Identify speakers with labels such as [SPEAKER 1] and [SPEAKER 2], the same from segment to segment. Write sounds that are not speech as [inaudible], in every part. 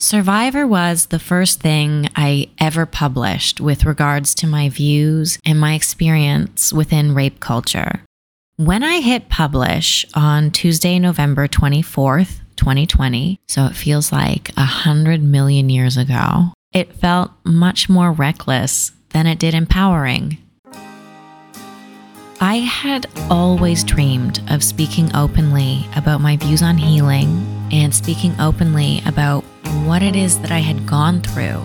[SPEAKER 1] Survivor was the first thing I ever published with regards to my views and my experience within rape culture. When I hit publish on Tuesday, November 24th, 2020, so it feels like a hundred million years ago, it felt much more reckless than it did empowering. I had always dreamed of speaking openly about my views on healing and speaking openly about what it is that I had gone through.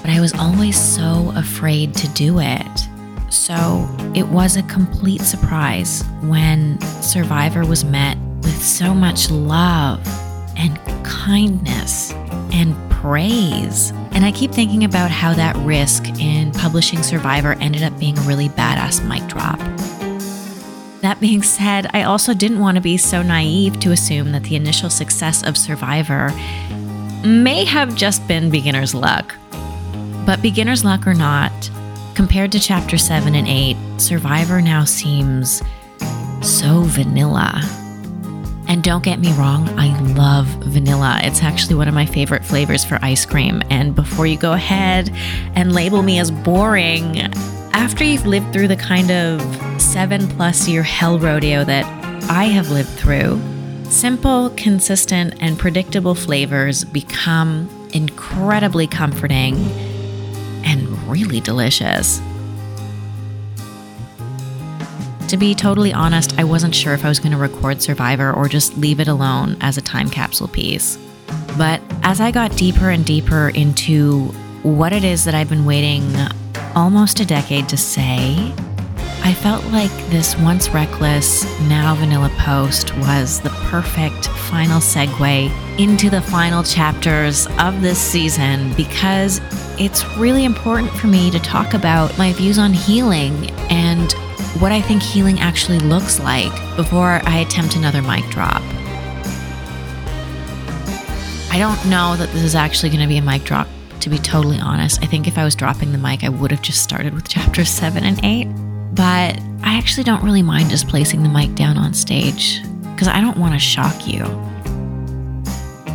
[SPEAKER 1] But I was always so afraid to do it. So it was a complete surprise when Survivor was met with so much love and kindness and praise. And I keep thinking about how that risk in publishing Survivor ended up being a really badass mic drop. That being said, I also didn't want to be so naive to assume that the initial success of Survivor may have just been beginner's luck. But beginner's luck or not, compared to chapter 7 and 8, Survivor now seems so vanilla. And don't get me wrong, I love vanilla. It's actually one of my favorite flavors for ice cream. And before you go ahead and label me as boring, after you've lived through the kind of seven plus year hell rodeo that I have lived through, simple, consistent, and predictable flavors become incredibly comforting and really delicious. To be totally honest, I wasn't sure if I was going to record Survivor or just leave it alone as a time capsule piece. But as I got deeper and deeper into what it is that I've been waiting almost a decade to say, I felt like this once reckless, now vanilla post was the perfect final segue into the final chapters of this season because it's really important for me to talk about my views on healing and what I think healing actually looks like before I attempt another mic drop. I don't know that this is actually going to be a mic drop to be totally honest. I think if I was dropping the mic, I would have just started with chapters seven and eight. But I actually don't really mind just placing the mic down on stage because I don't want to shock you.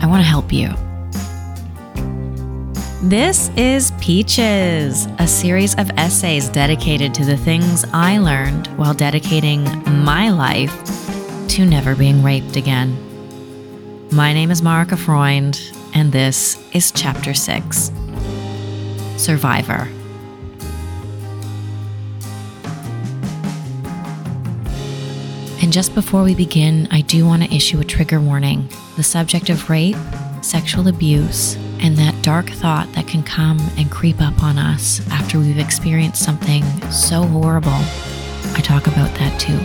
[SPEAKER 1] I want to help you. This is Peaches, a series of essays dedicated to the things I learned while dedicating my life to never being raped again. My name is Marika Freund, and this is Chapter 6 Survivor. And just before we begin, I do want to issue a trigger warning. The subject of rape, sexual abuse, and that dark thought that can come and creep up on us after we've experienced something so horrible. I talk about that too.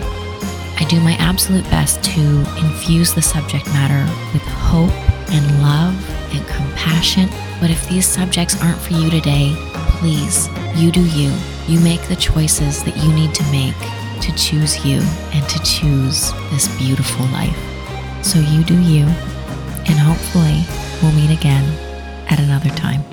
[SPEAKER 1] I do my absolute best to infuse the subject matter with hope and love and compassion. But if these subjects aren't for you today, please, you do you. You make the choices that you need to make to choose you and to choose this beautiful life. So you do you, and hopefully we'll meet again at another time.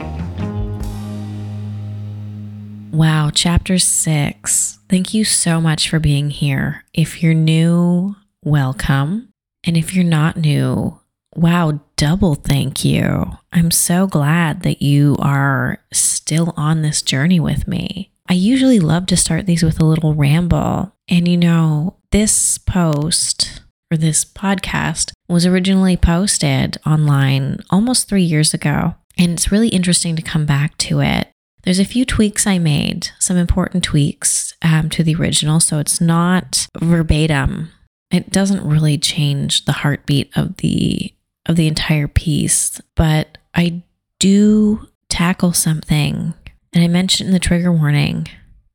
[SPEAKER 1] Wow, chapter six. Thank you so much for being here. If you're new, welcome. And if you're not new, wow, double thank you. I'm so glad that you are still on this journey with me. I usually love to start these with a little ramble. And you know, this post or this podcast was originally posted online almost three years ago. And it's really interesting to come back to it. There's a few tweaks I made, some important tweaks um, to the original. So it's not verbatim. It doesn't really change the heartbeat of the of the entire piece, but I do tackle something. And I mentioned in the trigger warning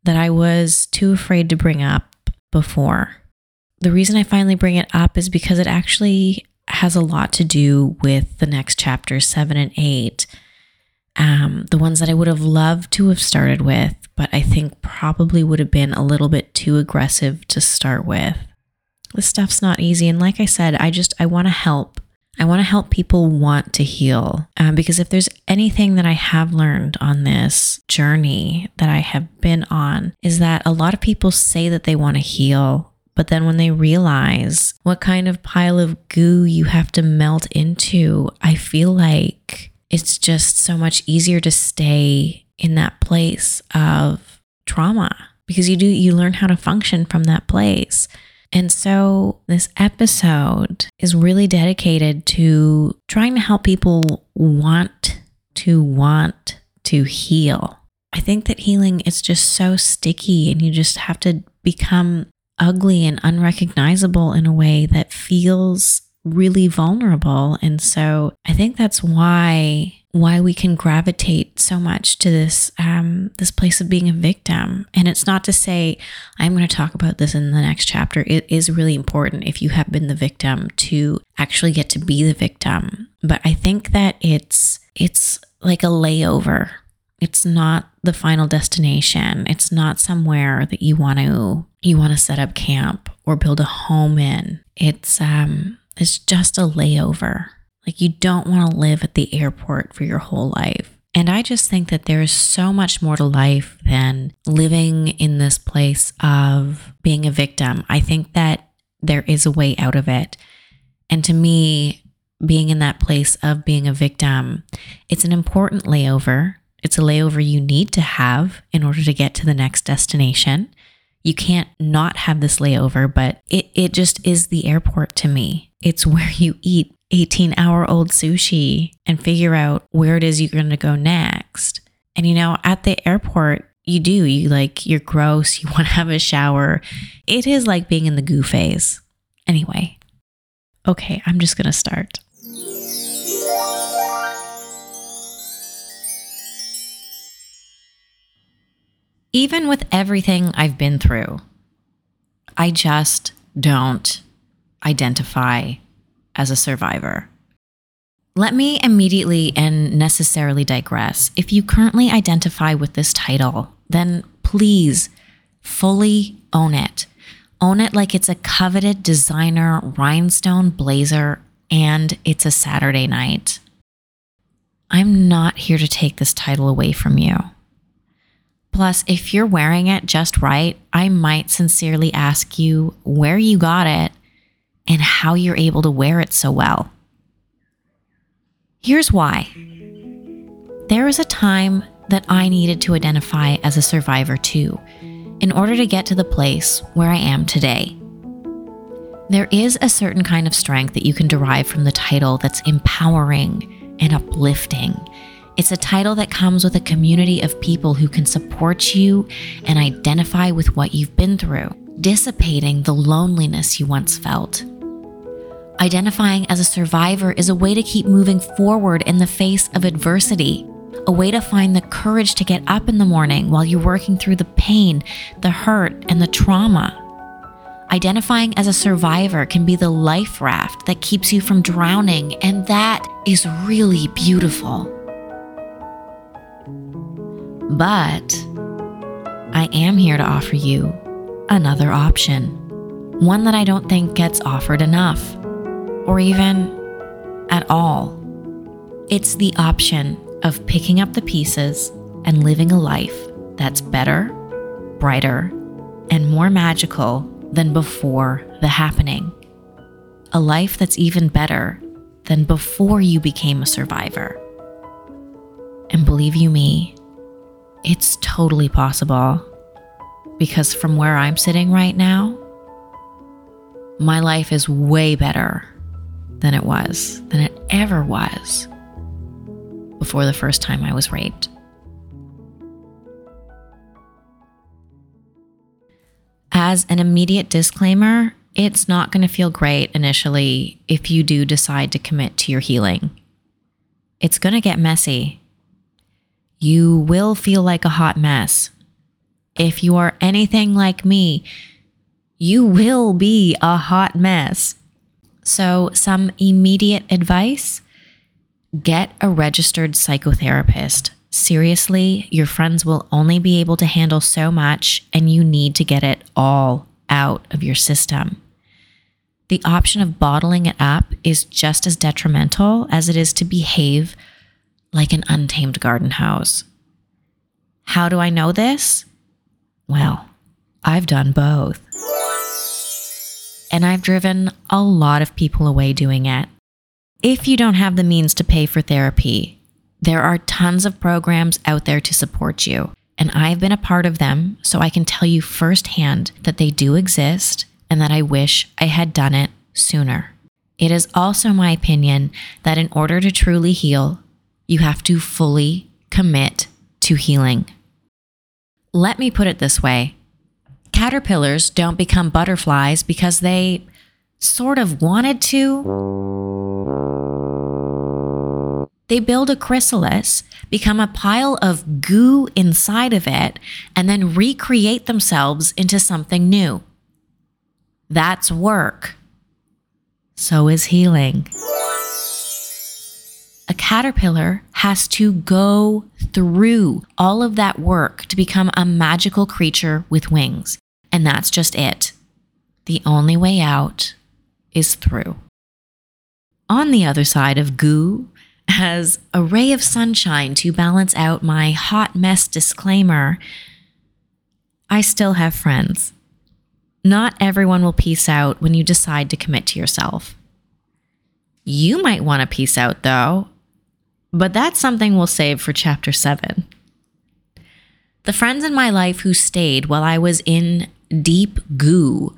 [SPEAKER 1] that I was too afraid to bring up before. The reason I finally bring it up is because it actually has a lot to do with the next chapters, seven and eight. Um, the ones that I would have loved to have started with, but I think probably would have been a little bit too aggressive to start with. This stuff's not easy. And like I said, I just, I want to help. I want to help people want to heal. Um, because if there's anything that I have learned on this journey that I have been on, is that a lot of people say that they want to heal, but then when they realize what kind of pile of goo you have to melt into, I feel like it's just so much easier to stay in that place of trauma because you do, you learn how to function from that place. And so this episode is really dedicated to trying to help people want to want to heal. I think that healing is just so sticky and you just have to become ugly and unrecognizable in a way that feels really vulnerable. And so I think that's why why we can gravitate so much to this um, this place of being a victim. And it's not to say I'm going to talk about this in the next chapter. It is really important if you have been the victim to actually get to be the victim. But I think that it's it's like a layover. It's not the final destination. It's not somewhere that you want to you want to set up camp or build a home in. It's um it's just a layover. Like you don't want to live at the airport for your whole life. And I just think that there is so much more to life than living in this place of being a victim. I think that there is a way out of it. And to me, being in that place of being a victim, it's an important layover. It's a layover you need to have in order to get to the next destination. You can't not have this layover, but it, it just is the airport to me. It's [laughs] where you eat 18 hour old sushi and figure out where it is you're going to go next. And you know, at the airport, you do, you like, you're gross, you [laughs] want to have a shower. It is like being in the goo phase. Anyway, okay, I'm just going to start. Even with everything I've been through, I just don't identify as a survivor. Let me immediately and necessarily digress. If you currently identify with this title, then please fully own it. Own it like it's a coveted designer rhinestone blazer and it's a Saturday night. I'm not here to take this title away from you. Plus, if you're wearing it just right, I might sincerely ask you where you got it and how you're able to wear it so well. Here's why there was a time that I needed to identify as a survivor too, in order to get to the place where I am today. There is a certain kind of strength that you can derive from the title that's empowering and uplifting. It's a title that comes with a community of people who can support you and identify with what you've been through, dissipating the loneliness you once felt. Identifying as a survivor is a way to keep moving forward in the face of adversity, a way to find the courage to get up in the morning while you're working through the pain, the hurt, and the trauma. Identifying as a survivor can be the life raft that keeps you from drowning, and that is really beautiful. But I am here to offer you another option, one that I don't think gets offered enough or even at all. It's the option of picking up the pieces and living a life that's better, brighter, and more magical than before the happening. A life that's even better than before you became a survivor. And believe you me, it's totally possible. Because from where I'm sitting right now, my life is way better than it was, than it ever was before the first time I was raped. As an immediate disclaimer, it's not going to feel great initially if you do decide to commit to your healing. It's going to get messy. You will feel like a hot mess. If you are anything like me, you will be a hot mess. So, some immediate advice get a registered psychotherapist. Seriously, your friends will only be able to handle so much, and you need to get it all out of your system. The option of bottling it up is just as detrimental as it is to behave like an untamed garden house. How do I know this? Well, I've done both and I've driven a lot of people away doing it. If you don't have the means to pay for therapy, There are tons of programs out there to support you, and I've been a part of them, so I can tell you firsthand that they do exist and that I wish I had done it sooner. It is also my opinion that in order to truly heal, you have to fully commit to healing. Let me put it this way caterpillars don't become butterflies because they sort of wanted to. They build a chrysalis, become a pile of goo inside of it, and then recreate themselves into something new. That's work. So is healing. A caterpillar has to go through all of that work to become a magical creature with wings. And that's just it. The only way out is through. On the other side of goo, as a ray of sunshine to balance out my hot mess disclaimer, I still have friends. Not everyone will peace out when you decide to commit to yourself. You might want to peace out though, but that's something we'll save for chapter 7. The friends in my life who stayed while I was in deep goo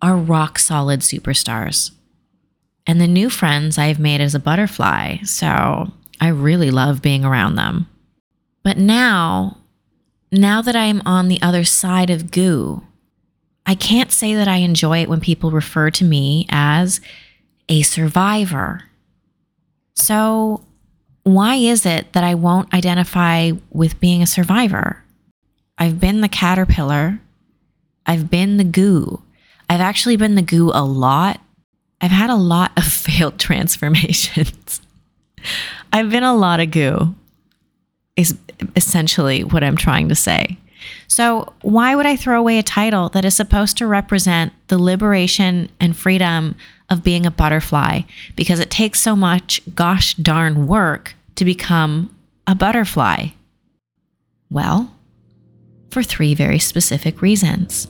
[SPEAKER 1] are rock solid superstars. And the new friends I've made as a butterfly, so I really love being around them. But now, now that I am on the other side of goo, I can't say that I enjoy it when people refer to me as a survivor. So, why is it that I won't identify with being a survivor? I've been the caterpillar, I've been the goo. I've actually been the goo a lot. I've had a lot of [laughs] failed transformations. [laughs] I've been a lot of goo, is essentially what I'm trying to say. So, why would I throw away a title that is supposed to represent the liberation and freedom of being a butterfly because it takes so much gosh darn work to become a butterfly? Well, for three very specific reasons.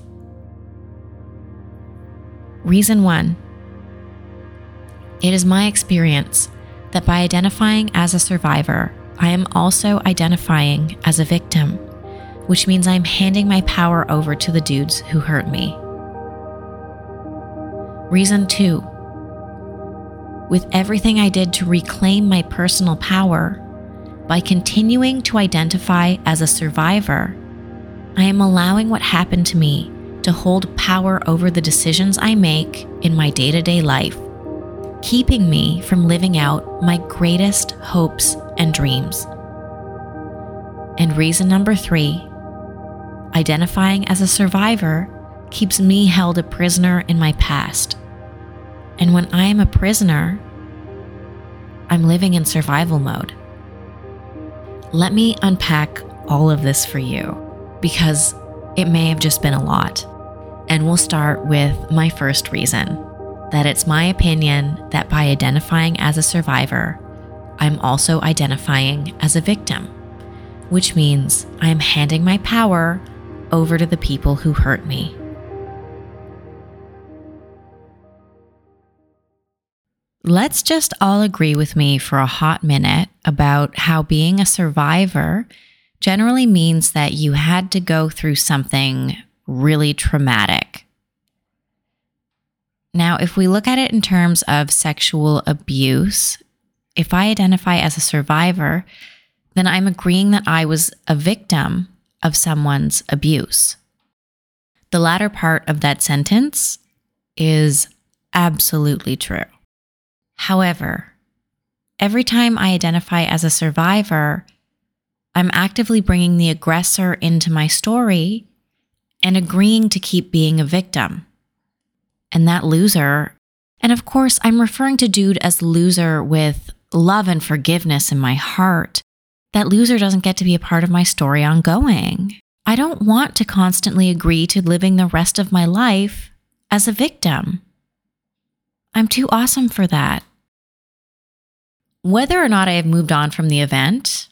[SPEAKER 1] Reason one It is my experience that by identifying as a survivor, I am also identifying as a victim which means I'm handing my power over to the dudes who hurt me. Reason two with everything I did to reclaim my personal power, by continuing to identify as a survivor, I am allowing what happened to me to hold power over the decisions I make in my day to day life, keeping me from living out my greatest hopes and dreams. And reason number three identifying as a survivor keeps me held a prisoner in my past. And when I am a prisoner, I'm living in survival mode. Let me unpack all of this for you because it may have just been a lot. And we'll start with my first reason that it's my opinion that by identifying as a survivor, I'm also identifying as a victim, which means I'm handing my power over to the people who hurt me. Let's just all agree with me for a hot minute about how being a survivor generally means that you had to go through something really traumatic. Now, if we look at it in terms of sexual abuse, if I identify as a survivor, then I'm agreeing that I was a victim of someone's abuse. The latter part of that sentence is absolutely true. However, every time I identify as a survivor, I'm actively bringing the aggressor into my story and agreeing to keep being a victim. And that loser, and of course, I'm referring to dude as loser with love and forgiveness in my heart, that loser doesn't get to be a part of my story ongoing. I don't want to constantly agree to living the rest of my life as a victim. I'm too awesome for that. Whether or not I have moved on from the event,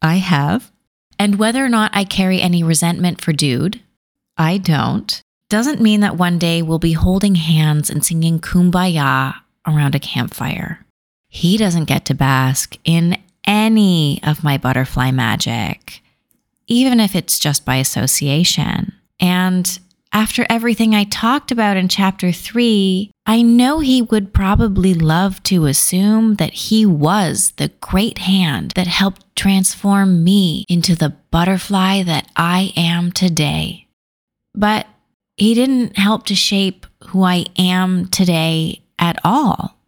[SPEAKER 1] I have. And whether or not I carry any resentment for Dude, I don't, doesn't mean that one day we'll be holding hands and singing kumbaya around a campfire. He doesn't get to bask in any of my butterfly magic, even if it's just by association. And after everything I talked about in chapter three, I know he would probably love to assume that he was the great hand that helped transform me into the butterfly that I am today. But he didn't help to shape who I am today at all.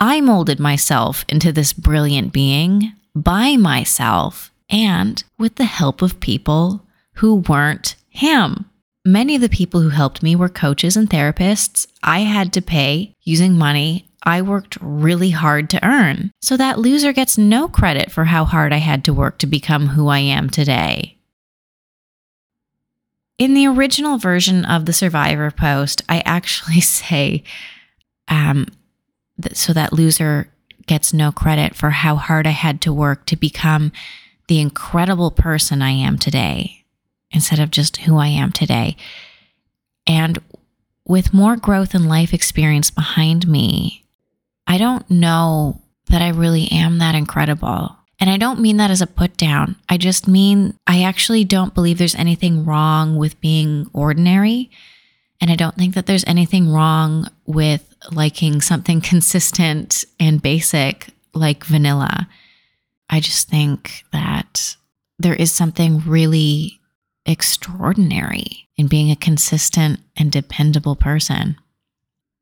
[SPEAKER 1] I molded myself into this brilliant being by myself and with the help of people who weren't him. Many of the people who helped me were coaches and therapists I had to pay using money I worked really hard to earn. So that loser gets no credit for how hard I had to work to become who I am today. In the original version of the Survivor post, I actually [laughs] say, um, th- so that loser gets no credit for how hard I had to work to become the incredible person I am today instead of just who I am today. And with more growth and life experience behind me, I don't know that I really am that incredible. And I don't mean that as a put down. I just mean I actually don't believe there's anything wrong with being ordinary. And I don't think that there's anything wrong with liking something [laughs] consistent and basic like vanilla. I just think that there is something really extraordinary in being a consistent and dependable person.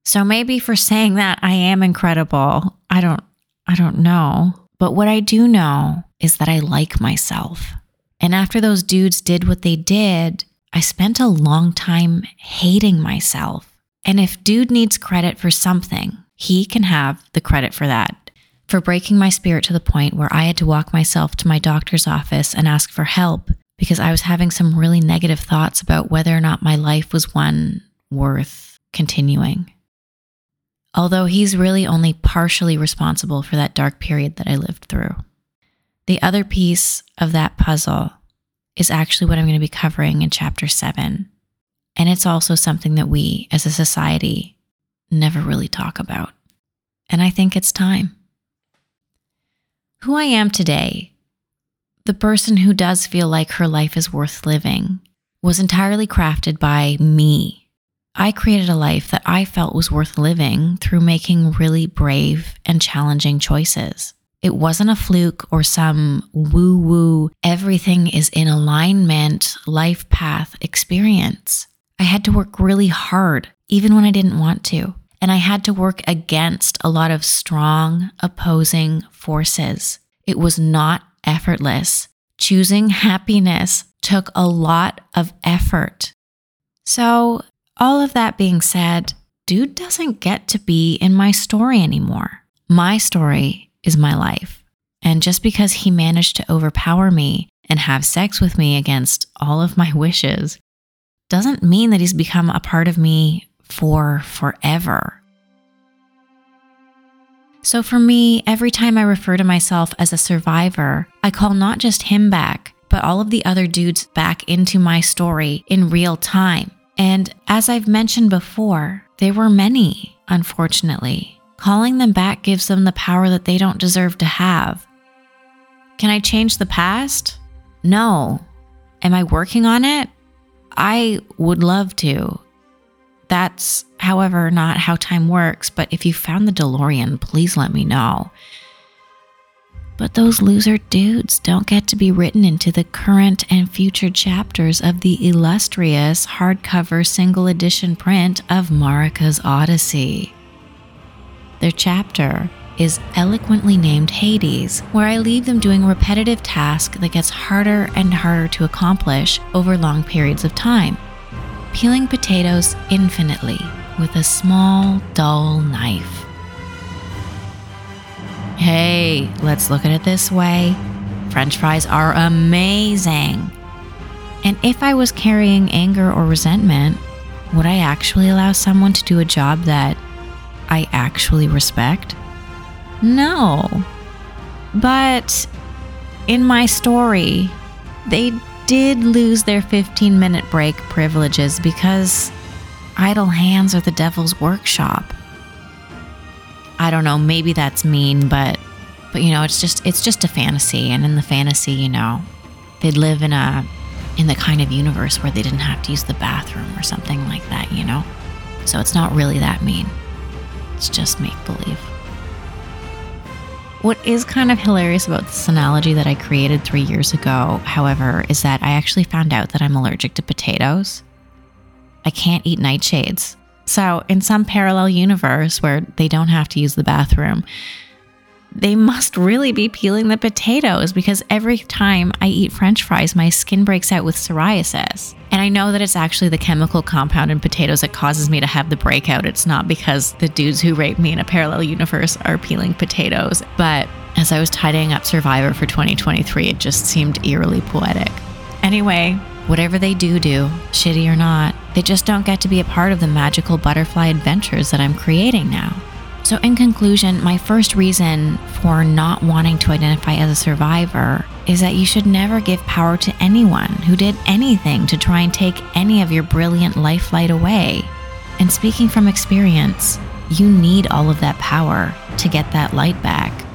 [SPEAKER 1] So maybe for saying that I am incredible, I don't I don't know. But what I do know is that I like myself. And after those dudes did what they did, I spent a long time hating myself. And if dude needs credit for something, he can have the credit for that. For breaking my spirit to the point where I had to walk myself to my doctor's office and ask for help because I was having some really negative thoughts about whether or not my life was one worth continuing. Although he's really only partially responsible for that dark period that I lived through. The other piece of that puzzle is actually what I'm going to be covering in chapter seven. And it's also something that we as a society never really talk about. And I think it's time. Who I am today the person who does feel like her life is worth living was entirely crafted by me. I created a life that I felt was worth living through making really brave and challenging choices. It wasn't a fluke or some woo woo, everything is in alignment life path experience. I had to work really hard, even when I didn't want to. And I had to work against a lot of strong opposing forces. It was not effortless. Choosing happiness took a lot of effort. So, all of that being said, dude doesn't get to be in my story anymore. My story is my life. And just because he managed to overpower me and have sex with me against all of my wishes doesn't mean that he's become a part of me for forever. So for me, every time I refer to myself as a survivor, I call not just him back, but all of the other dudes back into my story in real time. And as I've mentioned before, there were many, unfortunately. Calling them back gives them the power that they don't deserve to have. Can I change the past? No. Am I working on it? I would love to. That's, however, not how time works, but if you found the DeLorean, please let me know. But those loser dudes don't get to be written into the current and future chapters of the illustrious hardcover single edition print of Marika's Odyssey. Their chapter is eloquently named Hades, where I leave them doing a repetitive task that gets harder and harder to accomplish over long periods of time peeling potatoes infinitely with a small, dull knife. Hey, let's look at it this way French fries are amazing. And if I was carrying anger or resentment, would I actually allow someone to do a job that I actually respect? No. But in my story, they did lose their 15 minute break privileges because idle hands are the devil's workshop. I don't know, maybe that's mean, but But you know, it's just it's just a fantasy and in the fantasy, you know, they'd live in a in the kind of universe where they didn't have to use the bathroom or something like that, you know? So it's not really that mean. It's just make believe. What is kind of hilarious about this analogy that I created three years ago, however, is that I actually found out that I'm allergic to potatoes. I can't eat nightshades. So, in some parallel universe where they don't have to use the bathroom, they must really be peeling the potatoes because every time I eat french fries, my skin breaks out with psoriasis. And I know that it's actually the chemical compound in potatoes that causes me to have the breakout. It's not because the dudes who raped me in a parallel universe are peeling potatoes. But as I was tidying up Survivor for 2023, it just seemed eerily poetic. Anyway, whatever they do do, shitty or not, they just don't get to be a part of the magical butterfly adventures that I'm creating now. So, in conclusion, my first reason for not wanting to identify as a survivor is that you should never give power to anyone who did anything to try and take any of your brilliant life light away. And speaking from experience, you need all of that power to get that light back.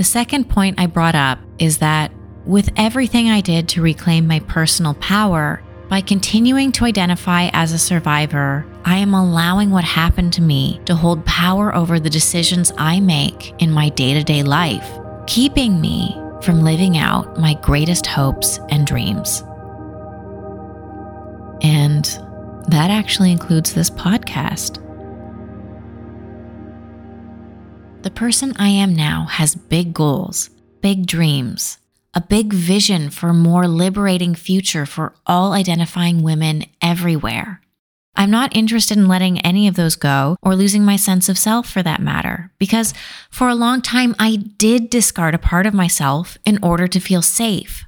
[SPEAKER 1] The second point I brought up is that with everything I did to reclaim my personal power, by continuing to identify as a survivor, I am allowing what happened to me to hold power over the decisions I make in my day to day life, keeping me from living out my greatest hopes and dreams. And that actually includes this podcast. The person I am now has big goals, big dreams, a big vision for a more liberating future for all identifying women everywhere. I'm not interested in letting any of those go or losing my sense of self for that matter, because for a long time I did discard a part of myself in order to feel safe.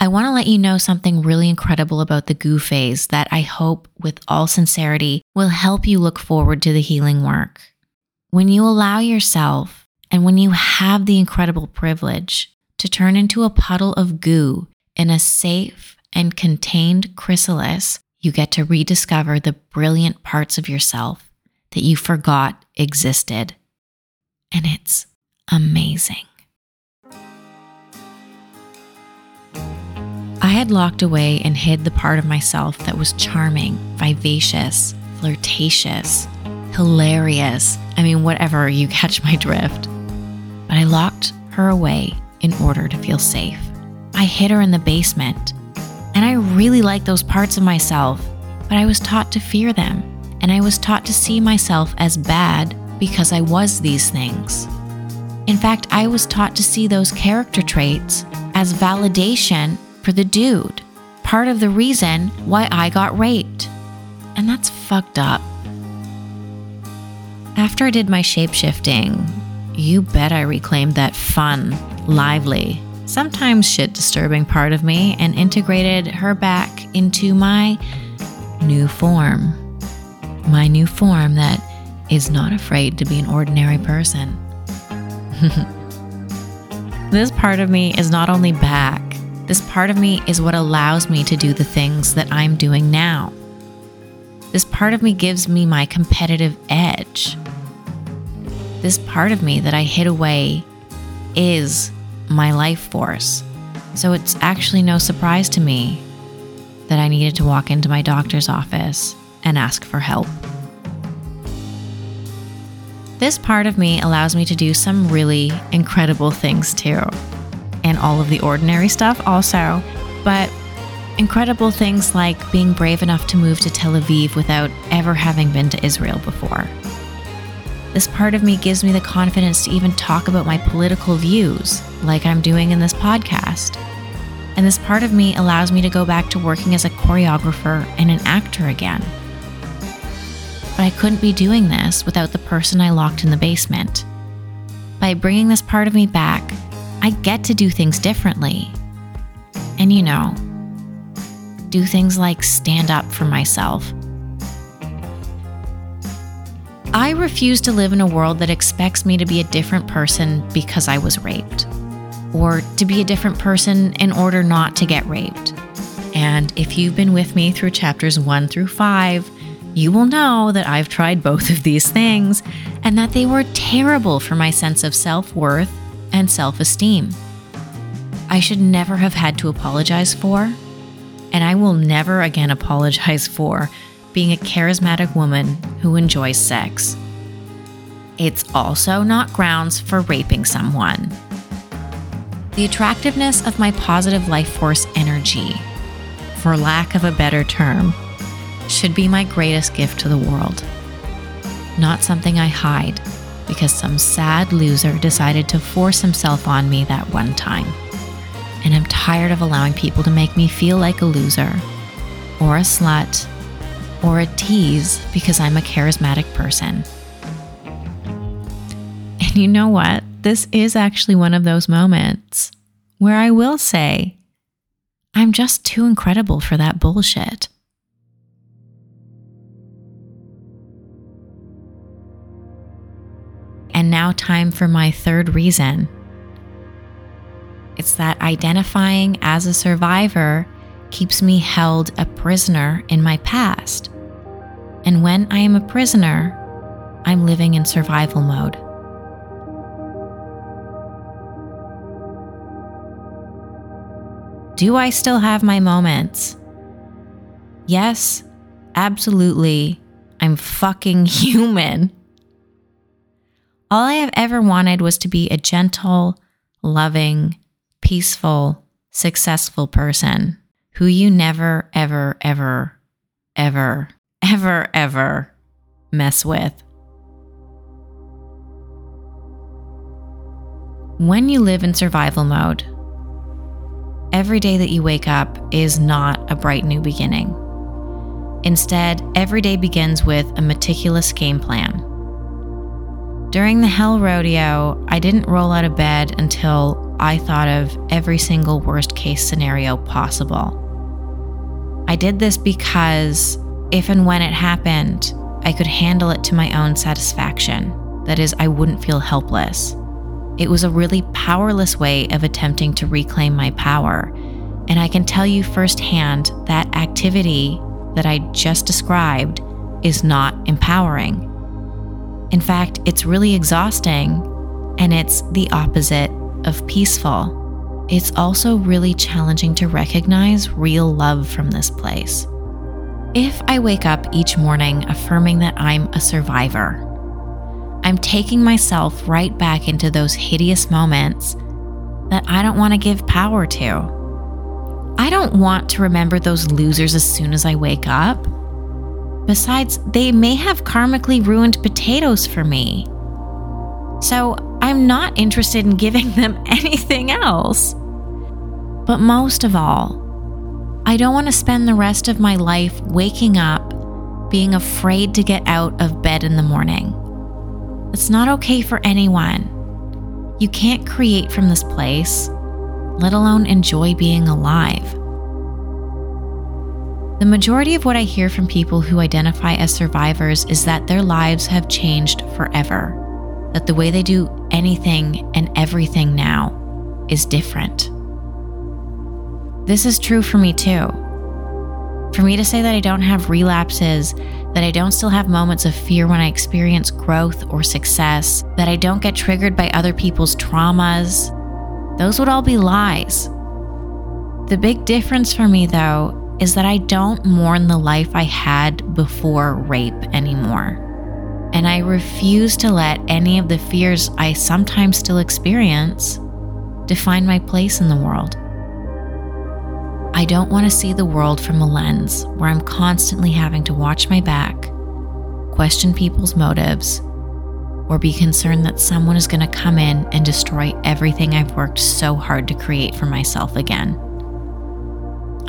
[SPEAKER 1] I want to let you know something really incredible about the goo phase that I hope, with all sincerity, will help you look forward to the healing work. When you allow yourself and when you have the incredible privilege to turn into a puddle of goo in a safe and contained chrysalis, you get to rediscover the brilliant parts of yourself that you forgot existed. And it's amazing. I had locked away and hid the part of myself that was charming, vivacious, flirtatious, hilarious. I mean, whatever, you catch my drift. But I locked her away in order to feel safe. I hid her in the basement, and I really like those parts of myself, but I was taught to fear them, and I was taught to see myself as bad because I was these things. In fact, I was taught to see those character traits as validation for the dude, part of the reason why I got raped. And that's fucked up. After I did my shape shifting, you bet I reclaimed that fun, lively, sometimes shit disturbing part of me and integrated her back into my new form. My new form that is not afraid to be an ordinary person. [laughs] this part of me is not only back, this part of me is what allows me to do the things that I'm doing now. This part of me gives me my competitive edge. This part of me that I hid away is my life force. So it's actually no surprise to me that I needed to walk into my doctor's office and ask for help. This part of me allows me to do some really incredible things too, and all of the ordinary stuff also, but incredible things like being brave enough to move to Tel Aviv without ever having been to Israel before this part of me gives me the confidence to even talk about my political views, like I'm doing in this podcast. And this part of me allows me to go back to working as a choreographer and an actor again. But I couldn't be doing this without the person I locked in the basement. By bringing this part of me back, I get to do things differently. And you know, do things like stand up for myself I refuse to live in a world that expects me to be a different person because I was raped, or to be a different person in order not to get raped. And if you've been with me through chapters one through five, you will know that I've tried both of these things and that they were terrible for my sense of self worth and self esteem. I should never have had to apologize for, and I will never again apologize for being a charismatic woman who enjoys sex. It's also not grounds for raping someone. The attractiveness of my positive life force energy, for lack of a better term, should be my greatest gift to the world. Not something I hide because some sad loser decided to force himself on me that one time. And I'm tired of allowing people to make me feel like a loser, or a slut, or a tease because I'm a charismatic person. And you know what? This is actually one of those moments where I will say, I'm just too incredible for that bullshit. And now, time for my third reason. It's that identifying as a survivor keeps me held a prisoner in my past. And when I am a prisoner, I'm living in survival mode. Do I still have my moments? Yes, absolutely. I'm fucking [laughs] human. All I have ever wanted was to be a gentle, loving, peaceful, successful person who you never, ever, ever, ever, ever, ever mess with. When you live in survival mode, every day that you wake up is not a bright new beginning. Instead, every day begins with a meticulous game plan. During the Hell Rodeo, I didn't roll out of bed until I thought of every single worst case scenario possible. I did this because if and when it happened, I could handle it to my own satisfaction. That is, I wouldn't feel helpless. It was a really powerless way of attempting to reclaim my power. And I can tell you firsthand that activity that I just described is not empowering. In fact, it's really exhausting and it's the opposite of peaceful. It's also really challenging to recognize real love from this place. If I wake up each morning affirming that I'm a survivor, I'm taking myself right back into those hideous moments that I don't want to give power to. I don't want to remember those losers as soon as I wake up. Besides, they may have karmically ruined potatoes for me. So I'm not interested in giving [laughs] them anything else. But most of all, I don't want to spend the rest of my life waking up being afraid to get out of bed in the morning. It's not okay for anyone. You can't create from this place, let alone enjoy being alive. The majority of what I hear from people who identify as survivors is that their lives have changed forever, that the way they do anything and everything now is different. This is true for me too. For me to say that I don't have relapses, that I don't still have moments of fear when I experience growth or success, that I don't get triggered by other people's traumas, those would all be lies. The big difference for me, though, is that I don't mourn the life I had before rape anymore. And I refuse to let any of the fears I sometimes still experience define my place in the world. I don't want to see the world from a lens where I'm constantly having to watch my back, question people's motives, or be concerned that someone is going to come in and destroy everything I've worked so hard to create for myself again.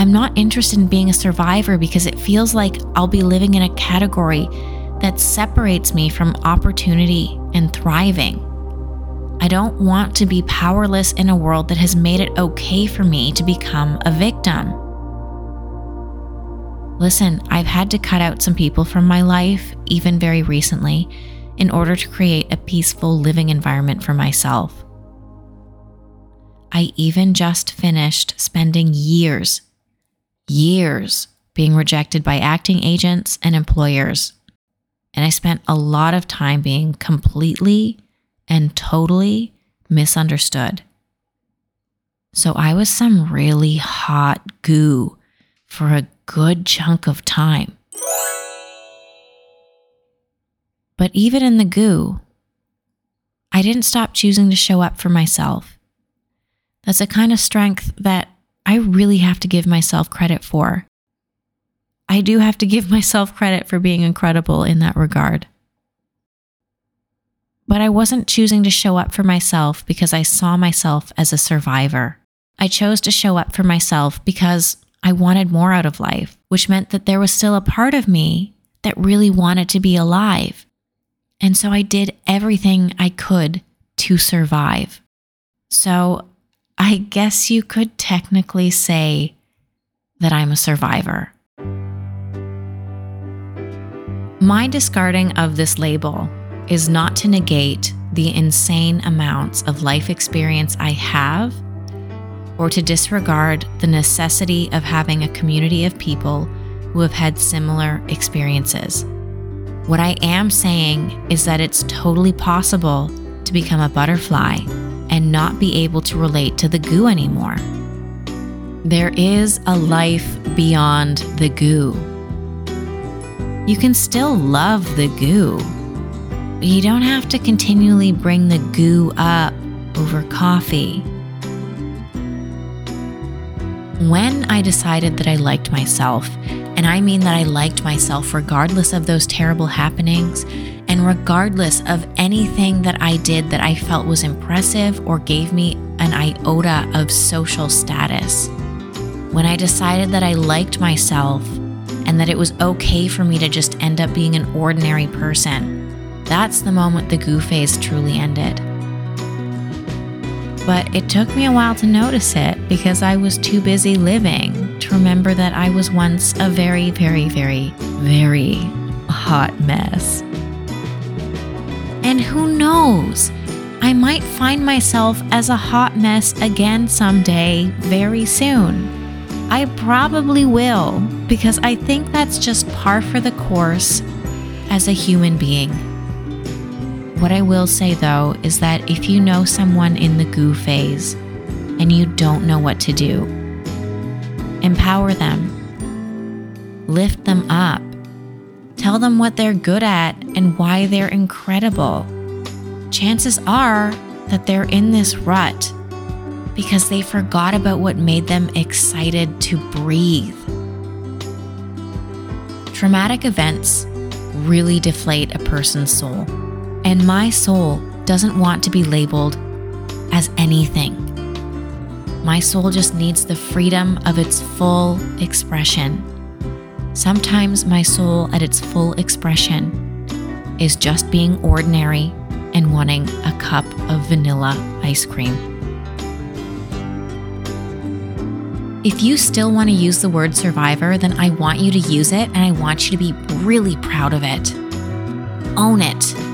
[SPEAKER 1] I'm not interested in being a survivor because it feels like I'll be living in a category that separates me from opportunity and thriving. I don't want to be powerless in a world that has made it okay for me to become a victim. Listen, I've had to cut out some people from my life, even very recently, in order to create a peaceful living environment for myself. I even just finished spending years years being rejected by acting agents and employers. And I spent a lot of time being completely and totally misunderstood. So I was some really hot goo for a good chunk of time. But even in the goo, I didn't stop choosing to show up for myself. That's a kind of strength that I really have to give myself credit for. I do have to give [laughs] myself credit for being incredible in that regard. But I wasn't choosing to show up for myself because I saw myself as a survivor. I chose to show up for myself because I wanted more out of life, which meant that there was still a part of me that really wanted to be alive. And so I did everything I could to survive. So I guess you could technically say that I'm a survivor. My discarding of this label is not to negate the insane amounts of life experience I have or to disregard the necessity of having a community of people who have had similar experiences. What I am saying is that it's totally possible to become a butterfly and not be able to relate to the goo anymore. There is a life beyond the goo. You can still love the goo, you don't have to continually bring the goo up over coffee when I decided that I liked myself, and I mean that I liked myself regardless of those terrible happenings and regardless of anything that I did that I felt was impressive or gave me an iota of social status. When I decided that I liked myself and that it was okay for me to just end up being an ordinary person, that's the moment the goo phase truly ended. But it took me a while to notice it because I was too busy living to remember that I was once a very, very, very, very hot mess. And who knows? I might find myself as a hot mess again someday, very soon. I probably will, because I think that's just par for the course as a human being. What I will say though is that if you know someone in the goo phase and you don't know what to do, empower them, lift them up, tell them what they're good at and why they're incredible. Chances are that they're in this rut because they forgot about what made them excited to breathe. Traumatic events really deflate a person's soul. And my soul doesn't want to be labeled as anything. My soul just needs the freedom of its full expression. Sometimes my soul at its full expression is just being ordinary and wanting a cup of vanilla ice cream. If you still want to use the word survivor, then I want you to use it and I want you to be really proud of it. Own it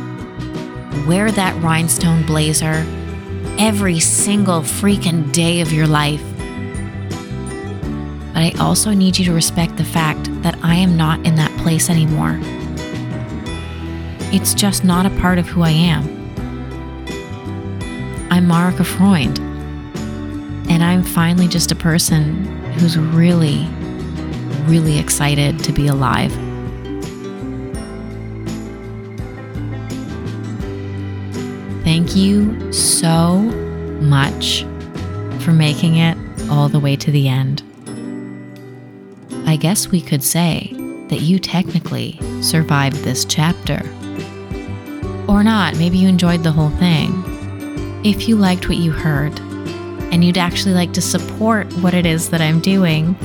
[SPEAKER 1] wear that rhinestone blazer every single freaking day of your life. But I also need you to respect the fact that I am not in that place anymore. It's just not a part of who I am. I'm Marika Freund, and I'm finally just a person who's really, really excited to be alive. Thank you so much for making it all the way to the end. I guess we could say that you technically survived this chapter. Or not, maybe you enjoyed the whole thing. If you liked what you heard and you'd actually like to support what it is that I'm doing,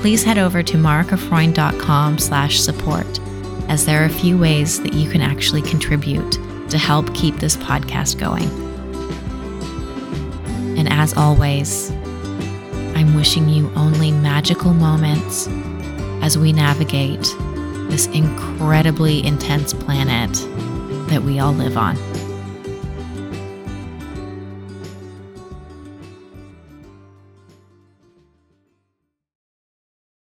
[SPEAKER 1] please head over to marikafreund.com slash support as there are a few ways that you can actually contribute to help keep this podcast going. And as always, I'm wishing you only magical moments as we navigate this incredibly intense planet that we all live on.